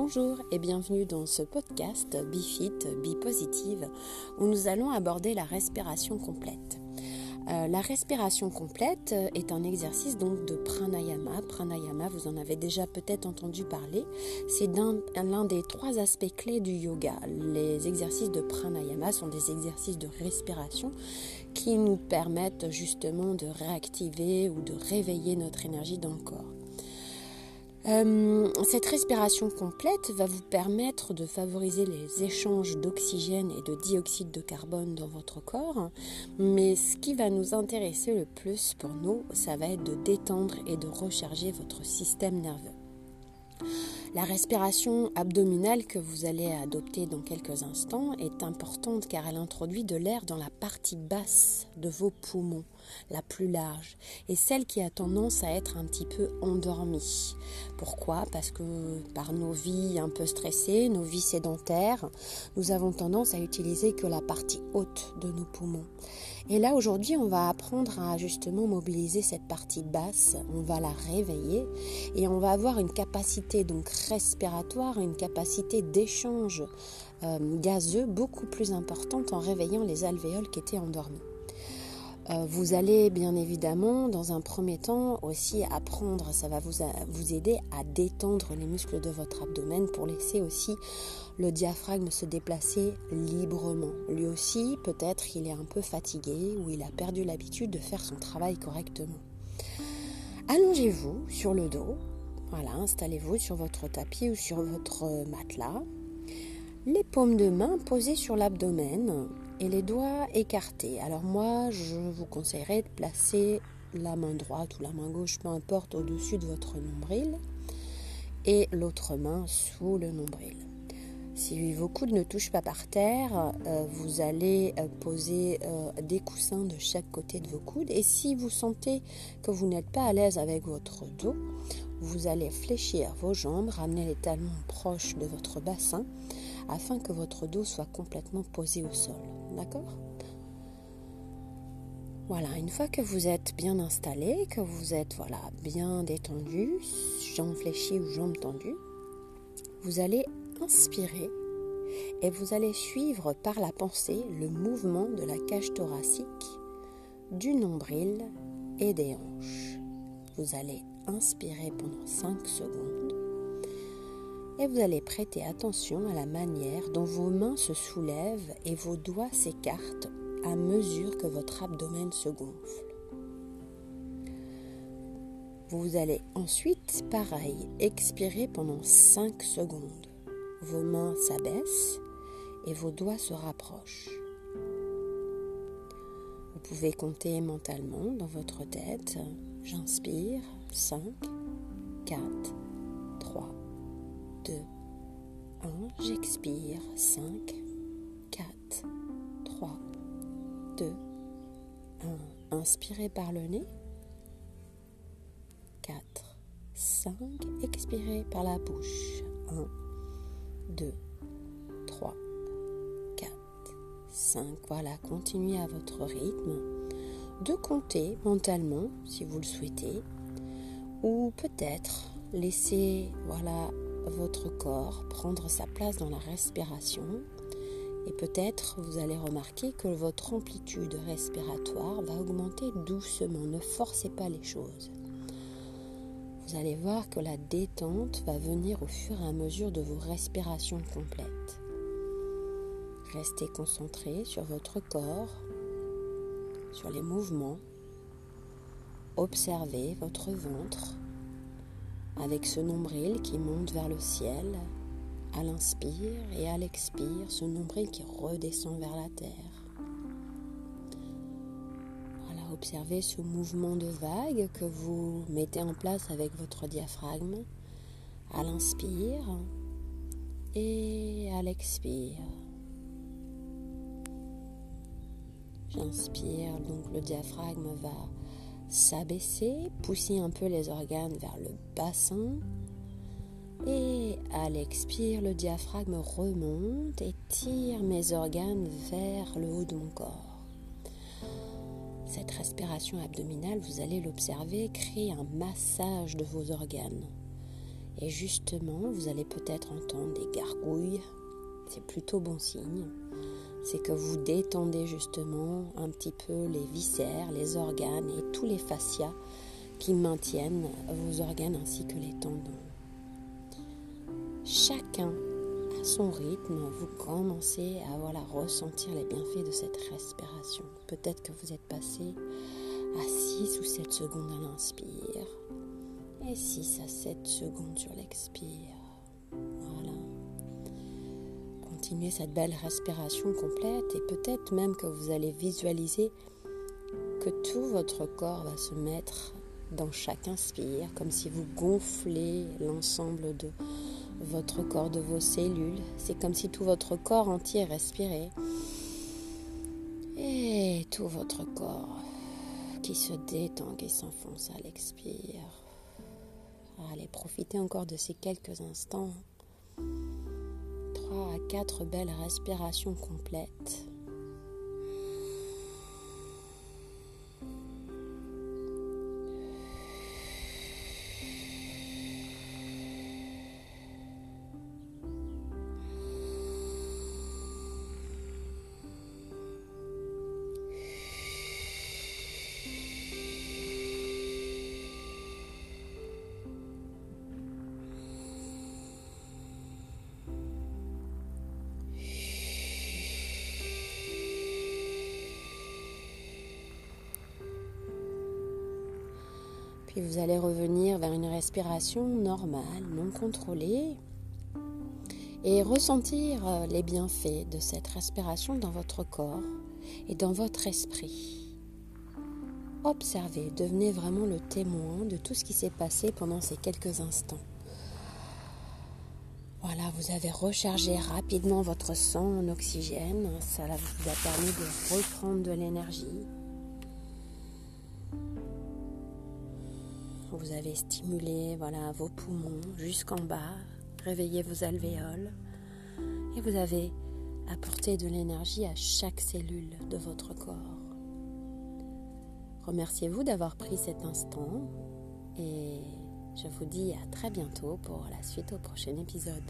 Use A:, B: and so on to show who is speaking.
A: Bonjour et bienvenue dans ce podcast BeFit, Be Positive, où nous allons aborder la respiration complète. Euh, la respiration complète est un exercice donc de pranayama. Pranayama, vous en avez déjà peut-être entendu parler. C'est l'un des trois aspects clés du yoga. Les exercices de pranayama sont des exercices de respiration qui nous permettent justement de réactiver ou de réveiller notre énergie dans le corps. Euh, cette respiration complète va vous permettre de favoriser les échanges d'oxygène et de dioxyde de carbone dans votre corps. Mais ce qui va nous intéresser le plus pour nous, ça va être de détendre et de recharger votre système nerveux. La respiration abdominale que vous allez adopter dans quelques instants est importante car elle introduit de l'air dans la partie basse de vos poumons, la plus large, et celle qui a tendance à être un petit peu endormie. Pourquoi? Parce que par nos vies un peu stressées, nos vies sédentaires, nous avons tendance à utiliser que la partie haute de nos poumons. Et là, aujourd'hui, on va apprendre à justement mobiliser cette partie basse, on va la réveiller et on va avoir une capacité donc respiratoire, une capacité d'échange euh, gazeux beaucoup plus importante en réveillant les alvéoles qui étaient endormis. Euh, vous allez bien évidemment, dans un premier temps, aussi apprendre, ça va vous, vous aider à détendre les muscles de votre abdomen pour laisser aussi le diaphragme se déplacer librement. Lui aussi, peut-être il est un peu fatigué ou il a perdu l'habitude de faire son travail correctement. Allongez-vous sur le dos. Voilà, installez-vous sur votre tapis ou sur votre matelas. Les paumes de main posées sur l'abdomen et les doigts écartés. Alors moi, je vous conseillerais de placer la main droite ou la main gauche, peu importe, au-dessus de votre nombril et l'autre main sous le nombril. Si vos coudes ne touchent pas par terre, euh, vous allez euh, poser euh, des coussins de chaque côté de vos coudes. Et si vous sentez que vous n'êtes pas à l'aise avec votre dos, vous allez fléchir vos jambes, ramener les talons proches de votre bassin afin que votre dos soit complètement posé au sol. D'accord? Voilà, une fois que vous êtes bien installé, que vous êtes voilà, bien détendu, jambes fléchies ou jambes tendues, vous allez inspirer et vous allez suivre par la pensée le mouvement de la cage thoracique, du nombril et des hanches. Vous allez inspirer pendant 5 secondes et vous allez prêter attention à la manière dont vos mains se soulèvent et vos doigts s'écartent à mesure que votre abdomen se gonfle. Vous allez ensuite, pareil, expirer pendant 5 secondes. Vos mains s'abaissent et vos doigts se rapprochent. Vous pouvez compter mentalement dans votre tête. J'inspire 5, 4, 3, 2, 1. J'expire 5, 4, 3, 2, 1. Inspirez par le nez. 4, 5. Expirez par la bouche. 1, 2, 3, 4, 5. Voilà, continuez à votre rythme de compter mentalement si vous le souhaitez ou peut-être laisser voilà votre corps prendre sa place dans la respiration et peut-être vous allez remarquer que votre amplitude respiratoire va augmenter doucement. Ne forcez pas les choses. Vous allez voir que la détente va venir au fur et à mesure de vos respirations complètes. Restez concentré sur votre corps, sur les mouvements. Observez votre ventre avec ce nombril qui monte vers le ciel à l'inspire et à l'expire, ce nombril qui redescend vers la terre. Voilà, observez ce mouvement de vague que vous mettez en place avec votre diaphragme à l'inspire et à l'expire. J'inspire, donc le diaphragme va s'abaisser, pousser un peu les organes vers le bassin. Et à l'expire, le diaphragme remonte et tire mes organes vers le haut de mon corps. Cette respiration abdominale, vous allez l'observer, crée un massage de vos organes. Et justement, vous allez peut-être entendre des gargouilles. C'est plutôt bon signe. C'est que vous détendez justement un petit peu les viscères, les organes et tous les fascias qui maintiennent vos organes ainsi que les tendons. Chacun à son rythme, vous commencez à ressentir les bienfaits de cette respiration. Peut-être que vous êtes passé à 6 ou 7 secondes à l'inspire et 6 à 7 secondes sur l'expire. Cette belle respiration complète et peut-être même que vous allez visualiser que tout votre corps va se mettre dans chaque inspire, comme si vous gonflez l'ensemble de votre corps, de vos cellules. C'est comme si tout votre corps entier respirait. Et tout votre corps qui se détend, qui s'enfonce à l'expire. Allez, profitez encore de ces quelques instants. À quatre belles respirations complètes. Vous allez revenir vers une respiration normale, non contrôlée, et ressentir euh, les bienfaits de cette respiration dans votre corps et dans votre esprit. Observez, devenez vraiment le témoin de tout ce qui s'est passé pendant ces quelques instants. Voilà, vous avez rechargé rapidement votre sang en oxygène. Ça vous a permis de reprendre de l'énergie. Vous avez stimulé vos poumons jusqu'en bas, réveillé vos alvéoles et vous avez apporté de l'énergie à chaque cellule de votre corps. Remerciez-vous d'avoir pris cet instant et je vous dis à très bientôt pour la suite au prochain épisode.